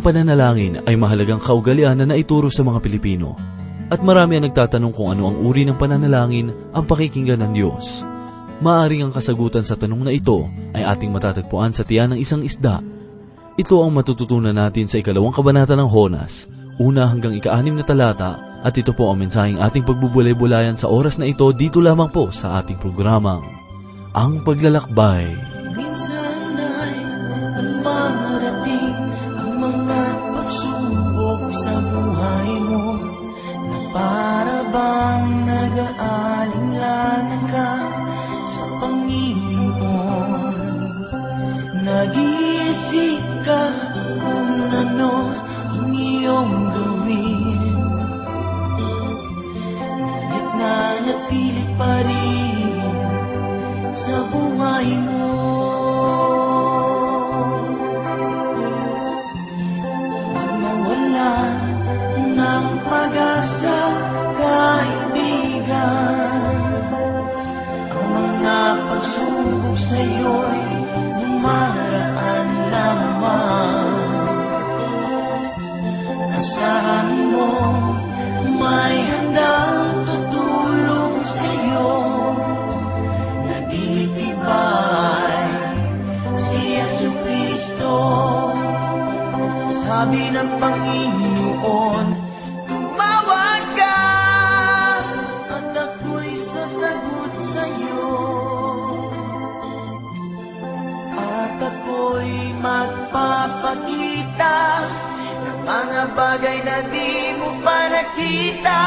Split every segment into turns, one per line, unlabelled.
Ang pananalangin ay mahalagang kaugalian na naituro sa mga Pilipino. At marami ang nagtatanong kung ano ang uri ng pananalangin ang pakikinggan ng Diyos. Maaring ang kasagutan sa tanong na ito ay ating matatagpuan sa tiyan ng isang isda. Ito ang matututunan natin sa ikalawang kabanata ng Honas, una hanggang ikaanim na talata, at ito po ang mensaheng ating pagbubulay-bulayan sa oras na ito dito lamang po sa ating programang, Ang Paglalakbay.
Minsan buhay magpapakita ng mga bagay na di mo pa nakita.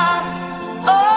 Oh,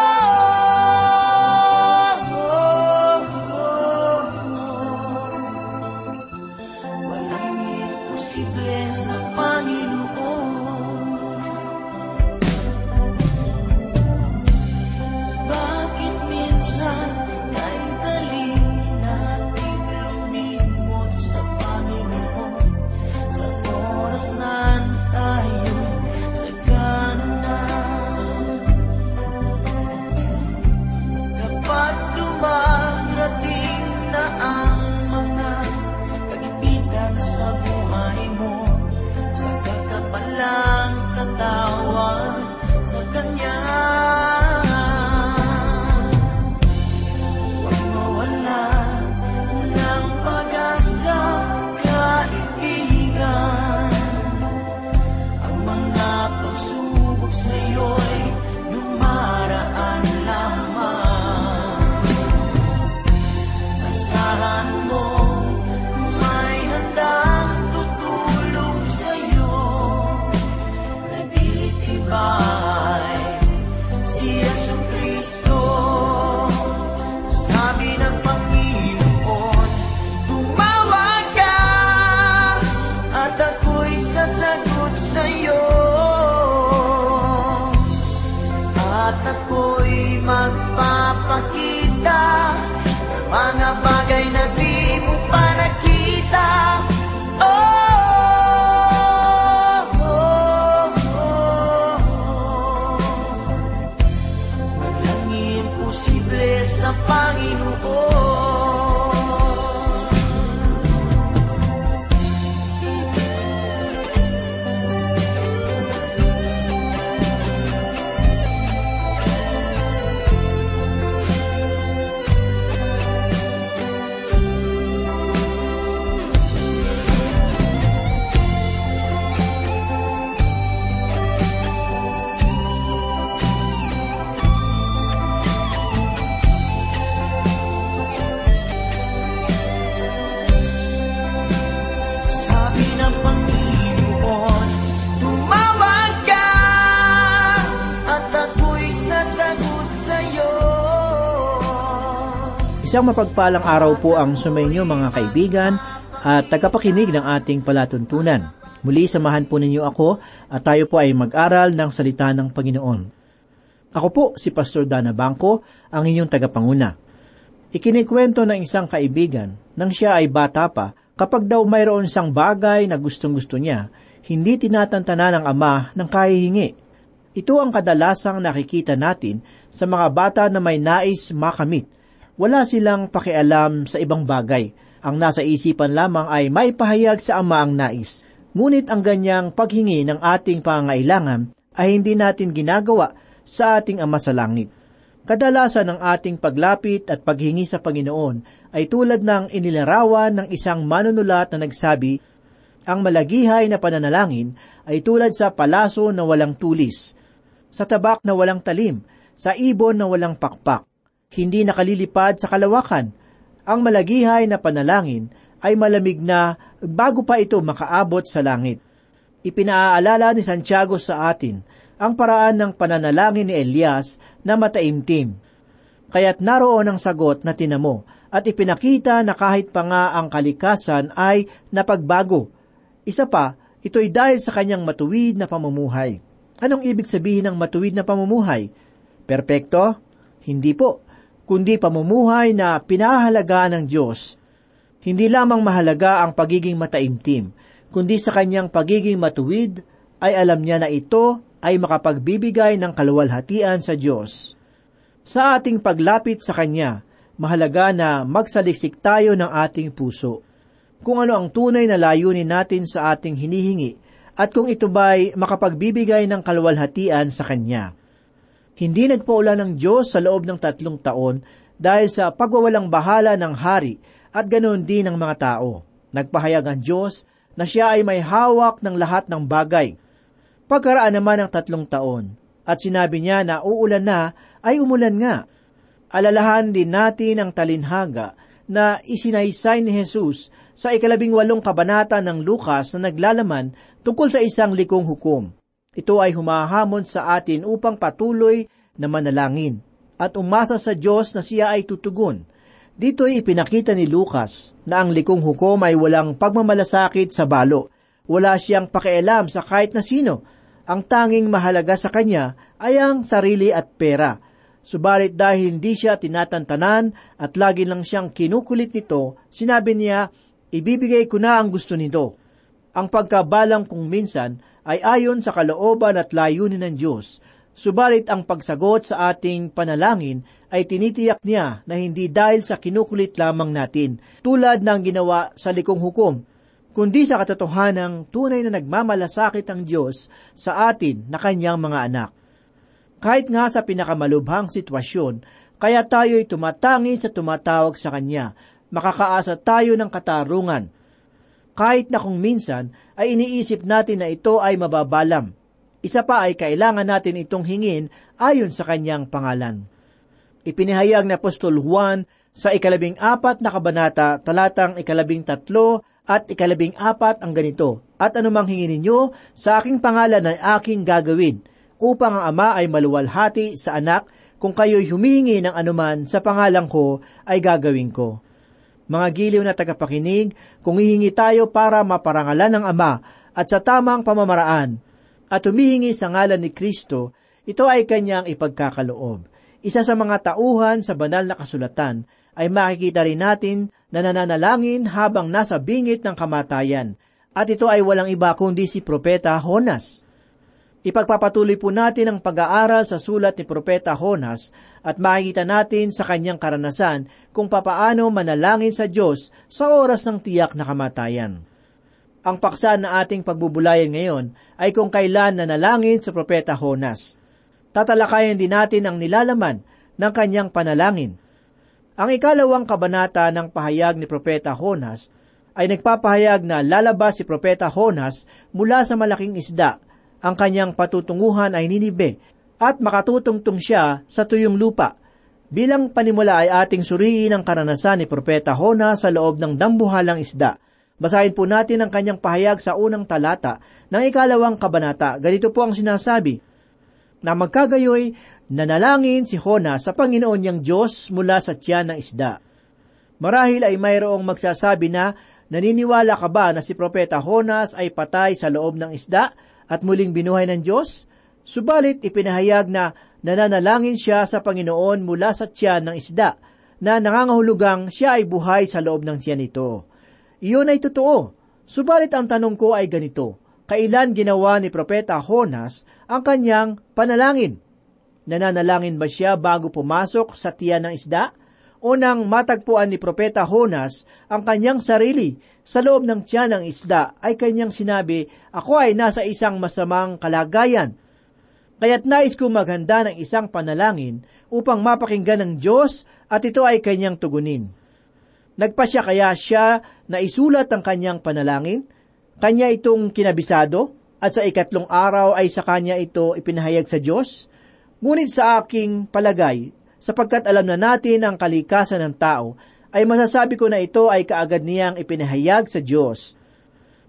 sa Panginoon.
Isang mapagpalang araw po ang sumainyo mga kaibigan at tagapakinig ng ating palatuntunan. Muli samahan po ninyo ako at tayo po ay mag-aral ng salita ng Panginoon. Ako po si Pastor Dana Bangko, ang inyong tagapanguna. Ikinikwento ng isang kaibigan nang siya ay bata pa kapag daw mayroon siyang bagay na gustong-gusto niya, hindi tinatantana ng ama ng kahihingi. Ito ang kadalasang nakikita natin sa mga bata na may nais makamit. Wala silang pakialam sa ibang bagay. Ang nasa isipan lamang ay maipahayag sa ama ang nais. Ngunit ang ganyang paghingi ng ating pangailangan ay hindi natin ginagawa sa ating Ama sa Langit. Kadalasan ng ating paglapit at paghingi sa Panginoon ay tulad ng inilarawan ng isang manunulat na nagsabi, ang malagihay na pananalangin ay tulad sa palaso na walang tulis, sa tabak na walang talim, sa ibon na walang pakpak. Hindi nakalilipad sa kalawakan. Ang malagihay na panalangin ay malamig na bago pa ito makaabot sa langit. Ipinaaalala ni Santiago sa atin ang paraan ng pananalangin ni Elias na mataimtim. Kaya't naroon ang sagot na tinamo at ipinakita na kahit pa nga ang kalikasan ay napagbago. Isa pa, ito'y dahil sa kanyang matuwid na pamumuhay. Anong ibig sabihin ng matuwid na pamumuhay? Perpekto? Hindi po, kundi pamumuhay na pinahalaga ng Diyos. Hindi lamang mahalaga ang pagiging mataimtim, kundi sa kanyang pagiging matuwid ay alam niya na ito ay makapagbibigay ng kaluwalhatian sa Diyos. Sa ating paglapit sa Kanya, mahalaga na magsaliksik tayo ng ating puso. Kung ano ang tunay na layunin natin sa ating hinihingi, at kung ito ba'y makapagbibigay ng kaluwalhatian sa Kanya. Hindi nagpaulan ng Diyos sa loob ng tatlong taon dahil sa pagwawalang bahala ng hari at ganoon din ng mga tao. Nagpahayag ang Diyos na siya ay may hawak ng lahat ng bagay Pagkaraan naman ng tatlong taon, at sinabi niya na uulan na, ay umulan nga. Alalahan din natin ang talinhaga na isinaysay ni Jesus sa ikalabing walong kabanata ng Lukas na naglalaman tungkol sa isang likong hukom. Ito ay humahamon sa atin upang patuloy na manalangin at umasa sa Diyos na siya ay tutugon. Dito'y ipinakita ni Lucas na ang likong hukom ay walang pagmamalasakit sa balo. Wala siyang pakialam sa kahit na sino ang tanging mahalaga sa kanya ay ang sarili at pera. Subalit dahil hindi siya tinatantanan at lagi lang siyang kinukulit nito, sinabi niya, ibibigay ko na ang gusto nito. Ang pagkabalang kung minsan ay ayon sa kalooban at layunin ng Diyos, subalit ang pagsagot sa ating panalangin ay tinitiyak niya na hindi dahil sa kinukulit lamang natin, tulad ng ginawa sa likong hukom, kundi sa katotohanang tunay na nagmamalasakit ang Diyos sa atin na kanyang mga anak. Kahit nga sa pinakamalubhang sitwasyon, kaya tayo'y tumatangi sa tumatawag sa Kanya, makakaasa tayo ng katarungan. Kahit na kung minsan ay iniisip natin na ito ay mababalam, isa pa ay kailangan natin itong hingin ayon sa kanyang pangalan. Ipinahayag ni Apostol Juan sa ikalabing apat na kabanata, talatang ikalabing tatlo at ikalabing apat ang ganito, At anumang hingin ninyo, sa aking pangalan ay aking gagawin, upang ang Ama ay maluwalhati sa anak, kung kayo'y humihingi ng anuman sa pangalan ko, ay gagawin ko. Mga giliw na tagapakinig, kung hihingi tayo para maparangalan ng Ama at sa tamang pamamaraan, at humihingi sa ngalan ni Kristo, ito ay kanyang ipagkakaloob. Isa sa mga tauhan sa banal na kasulatan ay makikita rin natin na nananalangin habang nasa bingit ng kamatayan. At ito ay walang iba kundi si Propeta Honas. Ipagpapatuloy po natin ang pag-aaral sa sulat ni Propeta Honas at makikita natin sa kanyang karanasan kung papaano manalangin sa Diyos sa oras ng tiyak na kamatayan. Ang paksa na ating pagbubulayan ngayon ay kung kailan nanalangin sa Propeta Honas. Tatalakayan din natin ang nilalaman ng kanyang panalangin. Ang ikalawang kabanata ng pahayag ni Propeta Honas ay nagpapahayag na lalabas si Propeta Honas mula sa malaking isda. Ang kanyang patutunguhan ay Ninibe at makatutungtong siya sa tuyong lupa. Bilang panimula ay ating suriin ang karanasan ni Propeta Honas sa loob ng dambuhalang isda. Basahin po natin ang kanyang pahayag sa unang talata ng ikalawang kabanata. Ganito po ang sinasabi, na magkagayoy Nanalangin si Jonas sa Panginoon niyang Diyos mula sa tiyan ng isda. Marahil ay mayroong magsasabi na, naniniwala ka ba na si Propeta Jonas ay patay sa loob ng isda at muling binuhay ng Diyos? Subalit ipinahayag na nananalangin siya sa Panginoon mula sa tiyan ng isda, na nangangahulugang siya ay buhay sa loob ng tiyan nito. Iyon ay totoo. Subalit ang tanong ko ay ganito, kailan ginawa ni Propeta Jonas ang kanyang panalangin? Nananalangin ba siya bago pumasok sa tiyan ng isda? Unang matagpuan ni Propeta Honas ang kanyang sarili sa loob ng tiyan ng isda ay kanyang sinabi, Ako ay nasa isang masamang kalagayan. Kaya't nais ko maghanda ng isang panalangin upang mapakinggan ng Diyos at ito ay kanyang tugunin. Nagpasya kaya siya na isulat ang kanyang panalangin? Kanya itong kinabisado at sa ikatlong araw ay sa kanya ito ipinahayag sa Diyos? Ngunit sa aking palagay, sapagkat alam na natin ang kalikasan ng tao, ay masasabi ko na ito ay kaagad niyang ipinahayag sa Diyos.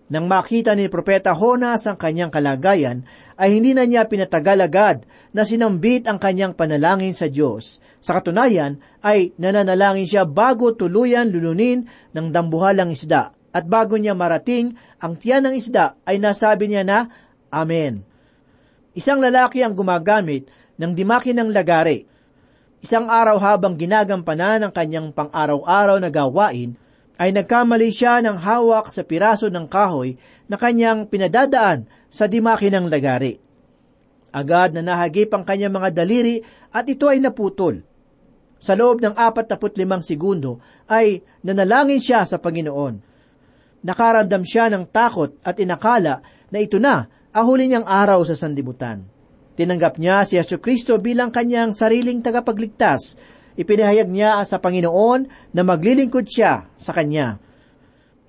Nang makita ni Propeta Honas ang kanyang kalagayan, ay hindi na niya pinatagal agad na sinambit ang kanyang panalangin sa Diyos. Sa katunayan, ay nananalangin siya bago tuluyan lulunin ng dambuhalang isda. At bago niya marating ang tiyan ng isda, ay nasabi niya na, Amen. Isang lalaki ang gumagamit ng dimaki ng lagari. Isang araw habang ginagampanan ang kanyang pang-araw-araw na gawain, ay nagkamali siya ng hawak sa piraso ng kahoy na kanyang pinadadaan sa dimaki ng lagari. Agad na nahagip ang kanyang mga daliri at ito ay naputol. Sa loob ng 45 segundo ay nanalangin siya sa Panginoon. Nakaramdam siya ng takot at inakala na ito na ang huli niyang araw sa sandibutan. Tinanggap niya si Yesu Kristo bilang kanyang sariling tagapagligtas. Ipinahayag niya sa Panginoon na maglilingkod siya sa kanya.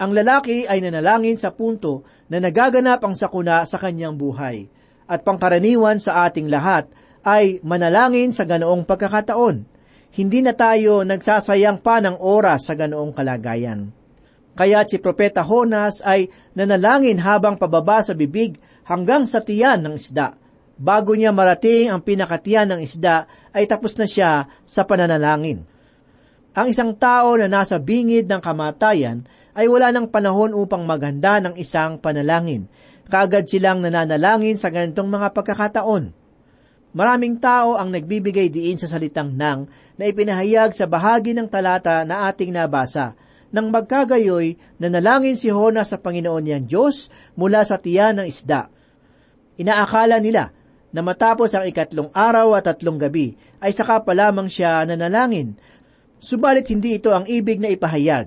Ang lalaki ay nanalangin sa punto na nagaganap ang sakuna sa kanyang buhay. At pangkaraniwan sa ating lahat ay manalangin sa ganoong pagkakataon. Hindi na tayo nagsasayang pa ng oras sa ganoong kalagayan. Kaya si Propeta Honas ay nanalangin habang pababa sa bibig hanggang sa tiyan ng isda bago niya marating ang pinakatiyan ng isda, ay tapos na siya sa pananalangin. Ang isang tao na nasa bingid ng kamatayan ay wala ng panahon upang maghanda ng isang panalangin. Kaagad silang nananalangin sa ganitong mga pagkakataon. Maraming tao ang nagbibigay diin sa salitang nang na ipinahayag sa bahagi ng talata na ating nabasa. Nang magkagayoy, nanalangin si Hona sa Panginoon niyang Diyos mula sa tiyan ng isda. Inaakala nila na matapos ang ikatlong araw at tatlong gabi ay saka pa lamang siya nanalangin. Subalit hindi ito ang ibig na ipahayag.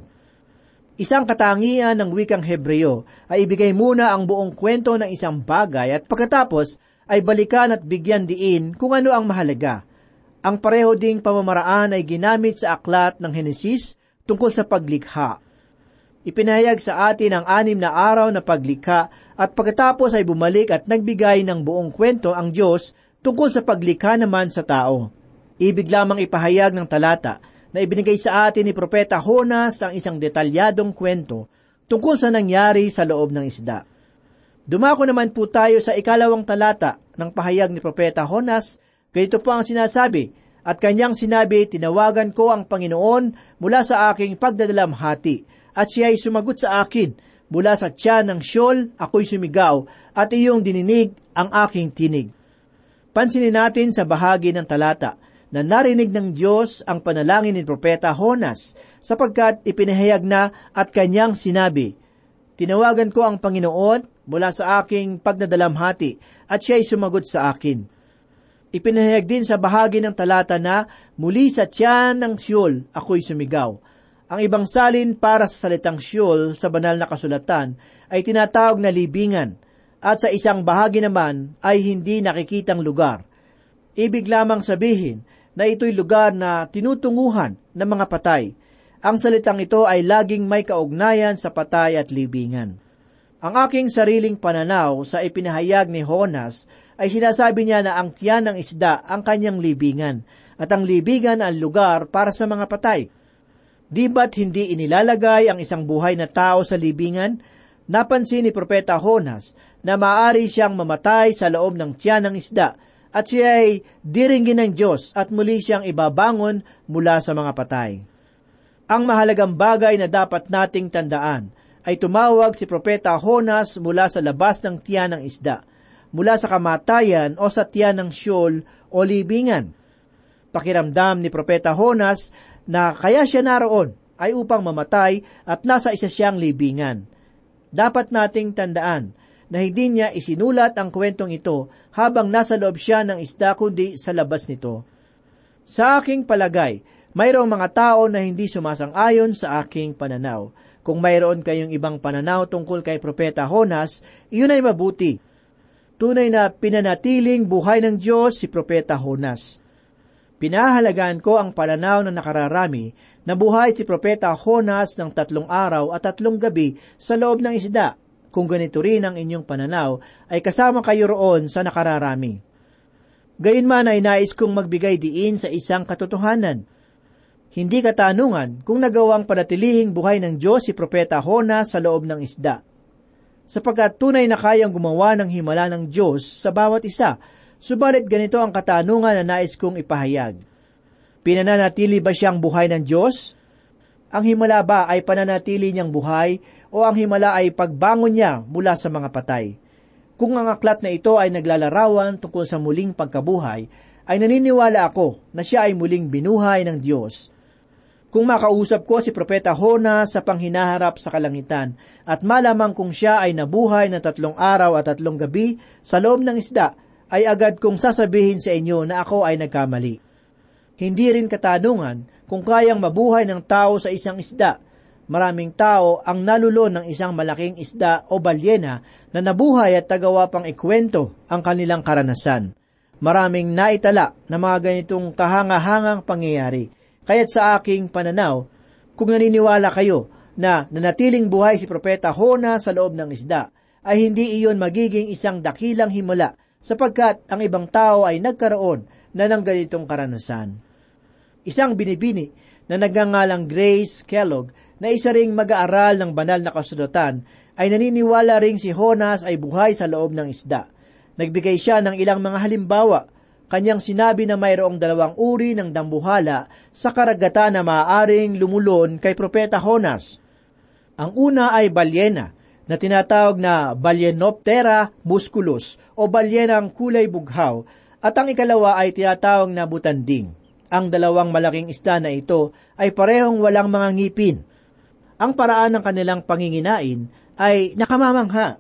Isang katangian ng wikang Hebreo ay ibigay muna ang buong kwento ng isang bagay at pagkatapos ay balikan at bigyan diin kung ano ang mahalaga. Ang pareho ding pamamaraan ay ginamit sa aklat ng Henesis tungkol sa paglikha. Ipinahayag sa atin ang anim na araw na paglikha at pagkatapos ay bumalik at nagbigay ng buong kwento ang Diyos tungkol sa paglikha naman sa tao. Ibig lamang ipahayag ng talata na ibinigay sa atin ni Propeta Honas ang isang detalyadong kwento tungkol sa nangyari sa loob ng isda. Dumako naman po tayo sa ikalawang talata ng pahayag ni Propeta Honas. Ganito po ang sinasabi, at kanyang sinabi, tinawagan ko ang Panginoon mula sa aking pagdadalamhati at siya ay sumagot sa akin, mula sa tiyan ng siyol, ako'y sumigaw, at iyong dininig ang aking tinig. Pansinin natin sa bahagi ng talata na narinig ng Diyos ang panalangin ni Propeta Honas sapagkat ipinahayag na at kanyang sinabi, Tinawagan ko ang Panginoon mula sa aking pagnadalamhati at siya ay sumagot sa akin. Ipinahayag din sa bahagi ng talata na muli sa tiyan ng siyol ako'y sumigaw ang ibang salin para sa salitang Sheol sa banal na kasulatan ay tinatawag na libingan at sa isang bahagi naman ay hindi nakikitang lugar. Ibig lamang sabihin na ito'y lugar na tinutunguhan ng mga patay. Ang salitang ito ay laging may kaugnayan sa patay at libingan. Ang aking sariling pananaw sa ipinahayag ni Honas ay sinasabi niya na ang tiyan ng isda ang kanyang libingan at ang libingan ang lugar para sa mga patay. Di ba't hindi inilalagay ang isang buhay na tao sa libingan? Napansin ni Propeta Honas na maaari siyang mamatay sa loob ng tiyan ng isda at siya ay diringgin ng Diyos at muli siyang ibabangon mula sa mga patay. Ang mahalagang bagay na dapat nating tandaan ay tumawag si Propeta Honas mula sa labas ng tiyan ng isda, mula sa kamatayan o sa tiyan ng siyol o libingan. Pakiramdam ni Propeta Honas na kaya siya naroon ay upang mamatay at nasa isa siyang libingan. Dapat nating tandaan na hindi niya isinulat ang kwentong ito habang nasa loob siya ng isda kundi sa labas nito. Sa aking palagay, mayroong mga tao na hindi sumasang-ayon sa aking pananaw. Kung mayroon kayong ibang pananaw tungkol kay Propeta Honas, iyon ay mabuti. Tunay na pinanatiling buhay ng Diyos si Propeta Honas. Pinahalagaan ko ang pananaw na nakararami na buhay si Propeta Honas ng tatlong araw at tatlong gabi sa loob ng isda. Kung ganito rin ang inyong pananaw, ay kasama kayo roon sa nakararami. Gayunman ay nais kong magbigay diin sa isang katotohanan. Hindi katanungan kung nagawang panatilihing buhay ng Diyos si Propeta Hona sa loob ng isda. Sapagkat tunay na kayang gumawa ng himala ng Diyos sa bawat isa, subalit ganito ang katanungan na nais kong ipahayag. Pinananatili ba siyang buhay ng Diyos? Ang himala ba ay pananatili niyang buhay o ang himala ay pagbangon niya mula sa mga patay? Kung ang aklat na ito ay naglalarawan tungkol sa muling pagkabuhay, ay naniniwala ako na siya ay muling binuhay ng Diyos. Kung makausap ko si Propeta Hona sa panghinaharap sa kalangitan at malamang kung siya ay nabuhay na tatlong araw at tatlong gabi sa loob ng isda, ay agad kong sasabihin sa inyo na ako ay nagkamali. Hindi rin katanungan kung kayang mabuhay ng tao sa isang isda. Maraming tao ang nalulon ng isang malaking isda o balyena na nabuhay at tagawa pang ikwento ang kanilang karanasan. Maraming naitala na mga ganitong kahangahangang pangyayari Kaya't sa aking pananaw, kung naniniwala kayo na nanatiling buhay si Propeta Hona sa loob ng isda, ay hindi iyon magiging isang dakilang himala sapagkat ang ibang tao ay nagkaroon na ng ganitong karanasan. Isang binibini na nagngangalang Grace Kellogg na isa ring mag-aaral ng banal na kasulatan ay naniniwala ring si Honas ay buhay sa loob ng isda. Nagbigay siya ng ilang mga halimbawa kanyang sinabi na mayroong dalawang uri ng dambuhala sa karagatan na maaaring lumulon kay Propeta Honas. Ang una ay balyena, na tinatawag na Balyenoptera musculus o balyenang kulay bughaw, at ang ikalawa ay tinatawag na butanding. Ang dalawang malaking isda na ito ay parehong walang mga ngipin. Ang paraan ng kanilang panginginain ay nakamamangha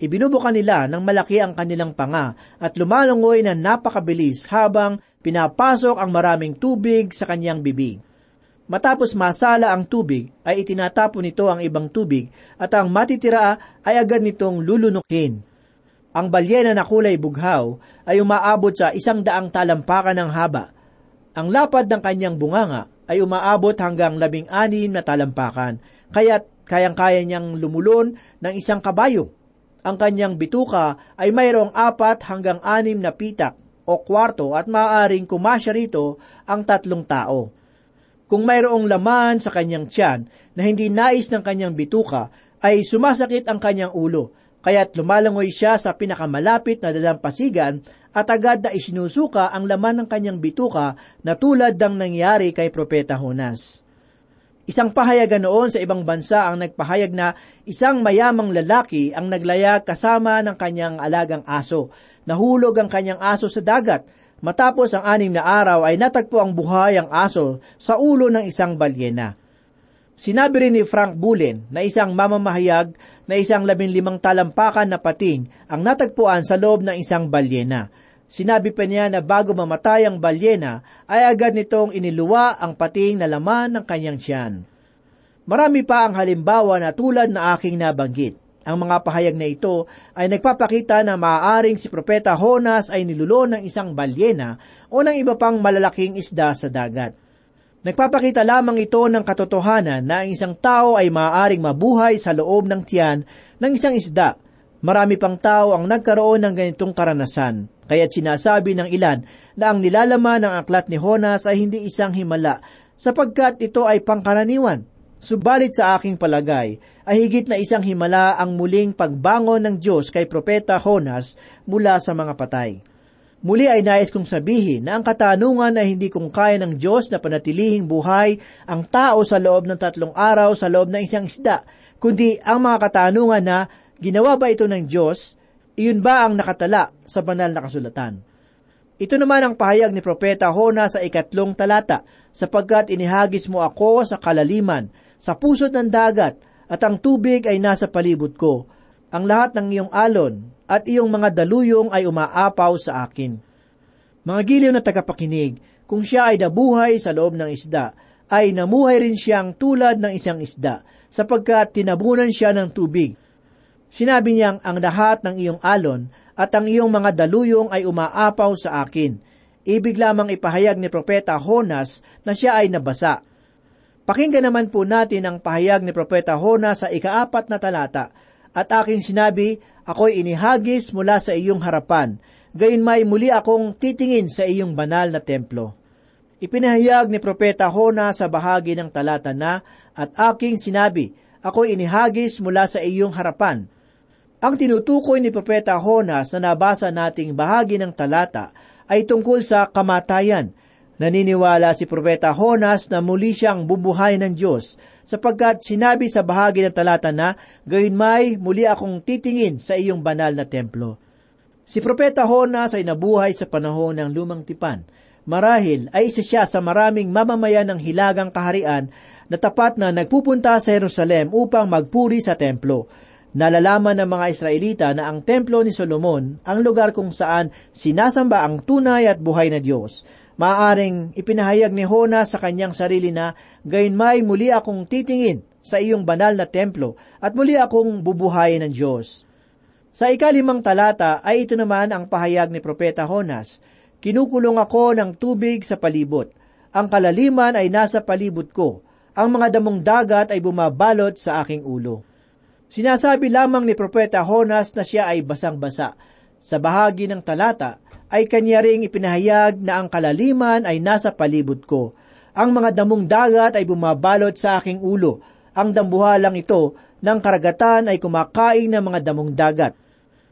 Ibinubuka nila ng malaki ang kanilang panga at lumalungoy na napakabilis habang pinapasok ang maraming tubig sa kanyang bibig. Matapos masala ang tubig, ay itinatapon nito ang ibang tubig at ang matitira ay agad nitong lulunukin. Ang balyena na kulay bughaw ay umaabot sa isang daang talampakan ng haba. Ang lapad ng kanyang bunganga ay umaabot hanggang labing anim na talampakan, kaya't kayang-kaya niyang lumulon ng isang kabayo ang kanyang bituka ay mayroong apat hanggang anim na pitak o kwarto at maaaring kumasya rito ang tatlong tao. Kung mayroong laman sa kanyang tiyan na hindi nais ng kanyang bituka, ay sumasakit ang kanyang ulo, kaya't lumalangoy siya sa pinakamalapit na dalampasigan at agad na isinusuka ang laman ng kanyang bituka na tulad ng nangyari kay Propeta Honas. Isang pahayagan noon sa ibang bansa ang nagpahayag na isang mayamang lalaki ang naglaya kasama ng kanyang alagang aso. Nahulog ang kanyang aso sa dagat. Matapos ang anim na araw ay natagpo ang buhay ang aso sa ulo ng isang balyena. Sinabi rin ni Frank Bullen na isang mamamahayag na isang labinlimang talampakan na pating ang natagpuan sa loob ng isang balyena. Sinabi pa niya na bago mamatay ang balyena, ay agad nitong iniluwa ang pating na laman ng kanyang tiyan. Marami pa ang halimbawa na tulad na aking nabanggit. Ang mga pahayag na ito ay nagpapakita na maaaring si Propeta Honas ay nilulo ng isang balyena o ng iba pang malalaking isda sa dagat. Nagpapakita lamang ito ng katotohanan na ang isang tao ay maaaring mabuhay sa loob ng tiyan ng isang isda. Marami pang tao ang nagkaroon ng ganitong karanasan. Kaya't sinasabi ng ilan na ang nilalaman ng aklat ni Honas ay hindi isang himala sapagkat ito ay pangkaraniwan. Subalit sa aking palagay, ay higit na isang himala ang muling pagbangon ng Diyos kay Propeta Honas mula sa mga patay. Muli ay nais kong sabihin na ang katanungan ay hindi kung kaya ng Diyos na panatilihing buhay ang tao sa loob ng tatlong araw sa loob ng isang isda, kundi ang mga katanungan na ginawa ba ito ng Diyos iyon ba ang nakatala sa banal na kasulatan? Ito naman ang pahayag ni Propeta Hona sa ikatlong talata, sapagkat inihagis mo ako sa kalaliman, sa pusod ng dagat, at ang tubig ay nasa palibot ko. Ang lahat ng iyong alon at iyong mga daluyong ay umaapaw sa akin. Mga giliw na tagapakinig, kung siya ay nabuhay sa loob ng isda, ay namuhay rin siyang tulad ng isang isda, sapagkat tinabunan siya ng tubig. Sinabi niyang ang lahat ng iyong alon at ang iyong mga daluyong ay umaapaw sa akin. Ibig lamang ipahayag ni Propeta Honas na siya ay nabasa. Pakinggan naman po natin ang pahayag ni Propeta Honas sa ikaapat na talata. At aking sinabi, ako'y inihagis mula sa iyong harapan, gayon may muli akong titingin sa iyong banal na templo. Ipinahayag ni Propeta Hona sa bahagi ng talata na, At aking sinabi, ako'y inihagis mula sa iyong harapan. Ang tinutukoy ni Propeta Honas na nabasa nating bahagi ng talata ay tungkol sa kamatayan. Naniniwala si Propeta Honas na muli siyang bubuhay ng Diyos, sapagkat sinabi sa bahagi ng talata na, Gayun may muli akong titingin sa iyong banal na templo. Si Propeta Honas ay nabuhay sa panahon ng lumang tipan, Marahil ay isa siya sa maraming mamamayan ng hilagang kaharian na tapat na nagpupunta sa Jerusalem upang magpuri sa templo. Nalalaman ng mga Israelita na ang templo ni Solomon ang lugar kung saan sinasamba ang tunay at buhay na Diyos. Maaring ipinahayag ni Hona sa kanyang sarili na, Gayon may muli akong titingin sa iyong banal na templo at muli akong bubuhayin ng Diyos. Sa ikalimang talata ay ito naman ang pahayag ni Propeta Honas. Kinukulong ako ng tubig sa palibot. Ang kalaliman ay nasa palibot ko. Ang mga damong dagat ay bumabalot sa aking ulo. Sinasabi lamang ni Propeta Honas na siya ay basang-basa. Sa bahagi ng talata ay kanya ring ipinahayag na ang kalaliman ay nasa palibot ko. Ang mga damong dagat ay bumabalot sa aking ulo. Ang dambuhalang ito ng karagatan ay kumakain ng mga damong dagat.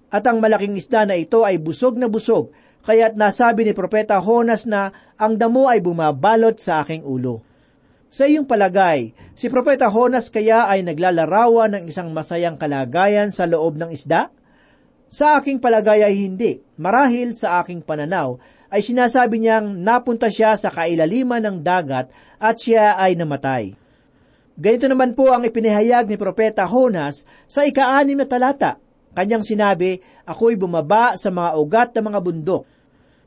At ang malaking isda na ito ay busog na busog kaya't nasabi ni Propeta Honas na ang damo ay bumabalot sa aking ulo. Sa iyong palagay, si Propeta Honas kaya ay naglalarawan ng isang masayang kalagayan sa loob ng isda? Sa aking palagay ay hindi. Marahil sa aking pananaw, ay sinasabi niyang napunta siya sa kailaliman ng dagat at siya ay namatay. Ganito naman po ang ipinahayag ni Propeta Honas sa ika-anim na talata. Kanyang sinabi, Ako'y bumaba sa mga ugat ng mga bundok.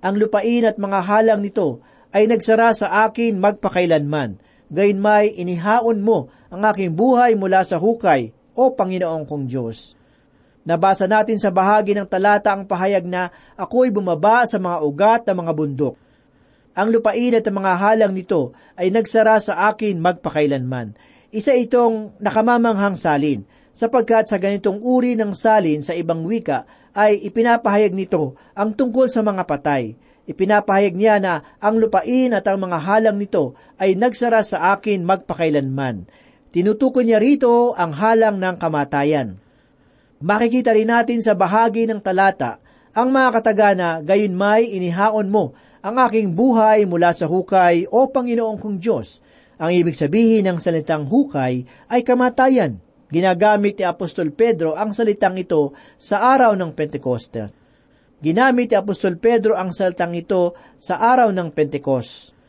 Ang lupain at mga halang nito ay nagsara sa akin magpakailanman. Gayon may inihaon mo ang aking buhay mula sa hukay, o Panginoong kong Diyos. Nabasa natin sa bahagi ng talata ang pahayag na ako'y bumaba sa mga ugat ng mga bundok. Ang lupain at ang mga halang nito ay nagsara sa akin magpakailanman. Isa itong nakamamanghang salin sapagkat sa ganitong uri ng salin sa ibang wika ay ipinapahayag nito ang tungkol sa mga patay. Ipinapahayag niya na ang lupain at ang mga halang nito ay nagsara sa akin magpakailanman. Tinutukoy niya rito ang halang ng kamatayan. Makikita rin natin sa bahagi ng talata ang mga katagana gayon may inihaon mo ang aking buhay mula sa hukay o Panginoong kong Diyos. Ang ibig sabihin ng salitang hukay ay kamatayan. Ginagamit ni Apostol Pedro ang salitang ito sa araw ng Pentecoste. Ginamit ni Apostol Pedro ang salitang ito sa araw ng Pentecost.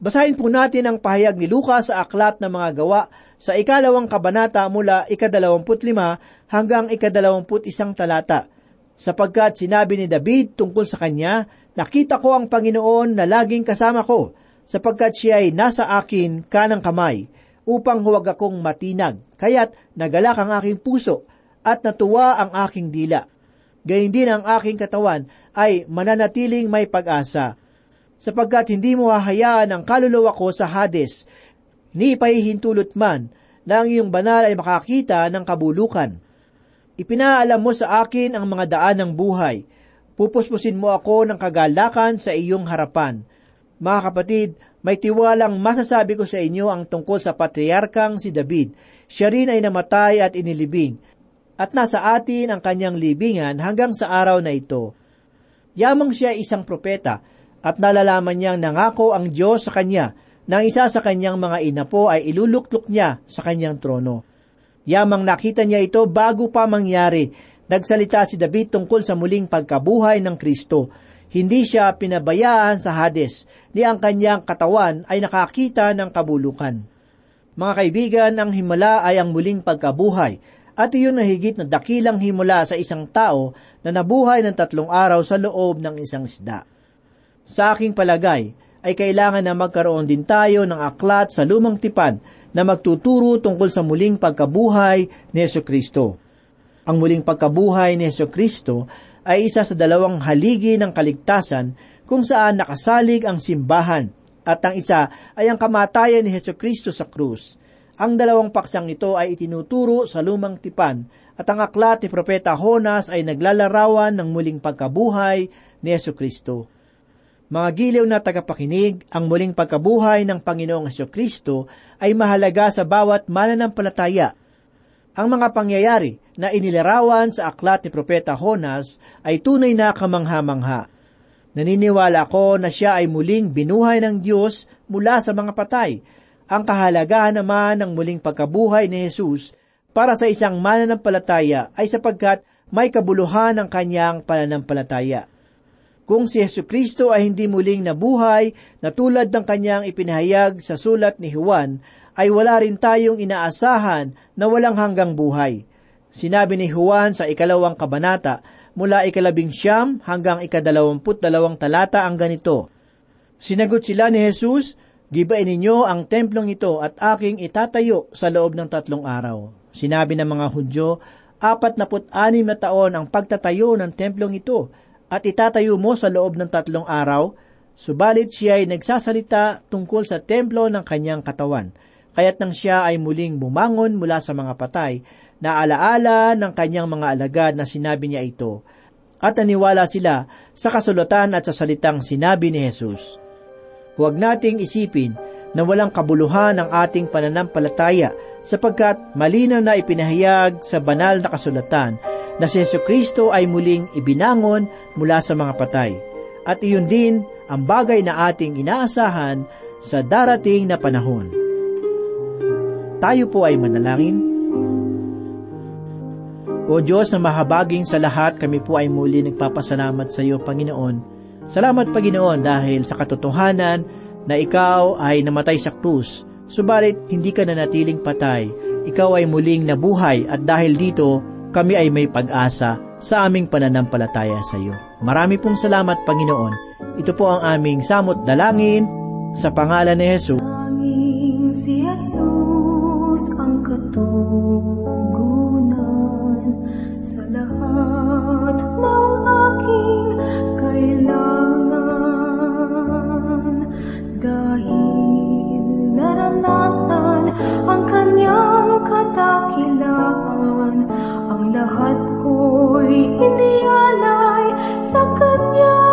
Basahin po natin ang pahayag ni Lucas sa aklat ng mga gawa sa ikalawang kabanata mula ikadalawamput lima hanggang ikadalawamput isang talata. Sapagkat sinabi ni David tungkol sa kanya, Nakita ko ang Panginoon na laging kasama ko, sapagkat siya ay nasa akin kanang kamay, upang huwag akong matinag, kaya't nagalak ang aking puso at natuwa ang aking dila. Gayun din ang aking katawan ay mananatiling may pag-asa, sapagkat hindi mo hahayaan ang kaluluwa ko sa Hades, ni ipahihintulot man na ang iyong banal ay makakita ng kabulukan. Ipinaalam mo sa akin ang mga daan ng buhay. Pupuspusin mo ako ng kagalakan sa iyong harapan. Mga kapatid, may tiwalang masasabi ko sa inyo ang tungkol sa patriarkang si David. Siya rin ay namatay at inilibing, at nasa atin ang kanyang libingan hanggang sa araw na ito. Yamang siya isang propeta, at nalalaman niyang nangako ang Diyos sa kanya na isa sa kanyang mga inapo ay iluluklok niya sa kanyang trono. Yamang nakita niya ito bago pa mangyari, nagsalita si David tungkol sa muling pagkabuhay ng Kristo hindi siya pinabayaan sa Hades, ni ang kanyang katawan ay nakakita ng kabulukan. Mga kaibigan, ang himala ay ang muling pagkabuhay, at iyon na higit na dakilang himula sa isang tao na nabuhay ng tatlong araw sa loob ng isang isda. Sa aking palagay, ay kailangan na magkaroon din tayo ng aklat sa lumang tipan na magtuturo tungkol sa muling pagkabuhay ni Yeso Kristo. Ang muling pagkabuhay ni Yeso Kristo ay isa sa dalawang haligi ng kaligtasan kung saan nakasalig ang simbahan at ang isa ay ang kamatayan ni Yeso Kristo sa krus. Ang dalawang paksang nito ay itinuturo sa lumang tipan at ang aklat ni Propeta Honas ay naglalarawan ng muling pagkabuhay ni Yeso Kristo. Mga giliw na tagapakinig, ang muling pagkabuhay ng Panginoong Yeso Kristo ay mahalaga sa bawat mananampalataya. Ang mga pangyayari na inilarawan sa aklat ni Propeta Honas ay tunay na kamangha-mangha. Naniniwala ako na siya ay muling binuhay ng Diyos mula sa mga patay. Ang kahalagahan naman ng muling pagkabuhay ni Jesus para sa isang mananampalataya ay sapagkat may kabuluhan ang kanyang pananampalataya. Kung si Yesu Kristo ay hindi muling nabuhay na tulad ng kanyang ipinahayag sa sulat ni Juan, ay wala rin tayong inaasahan na walang hanggang buhay. Sinabi ni Juan sa ikalawang kabanata, mula ikalabing siyam hanggang ikadalawamput dalawang talata ang ganito. Sinagot sila ni Jesus, Gibain ninyo ang templong ito at aking itatayo sa loob ng tatlong araw. Sinabi ng mga Hudyo, apat na anim na taon ang pagtatayo ng templong ito at itatayo mo sa loob ng tatlong araw, subalit siya ay nagsasalita tungkol sa templo ng kanyang katawan. Kaya't nang siya ay muling bumangon mula sa mga patay, naalaala ng kanyang mga alagad na sinabi niya ito, at naniwala sila sa kasulatan at sa salitang sinabi ni Jesus. Huwag nating isipin na walang kabuluhan ang ating pananampalataya sapagkat malinaw na ipinahayag sa banal na kasulatan na si Yesu Kristo ay muling ibinangon mula sa mga patay. At iyon din ang bagay na ating inaasahan sa darating na panahon. Tayo po ay manalangin. O Diyos na mahabaging sa lahat, kami po ay muli nagpapasalamat sa iyo, Panginoon. Salamat, Panginoon, dahil sa katotohanan na ikaw ay namatay sa krus, subalit hindi ka na natiling patay. Ikaw ay muling nabuhay at dahil dito, kami ay may pag-asa sa aming pananampalataya sa iyo. Marami pong salamat, Panginoon. Ito po ang aming samot dalangin sa pangalan ni Jesus.
Lahat ko'y inialay sa kanya.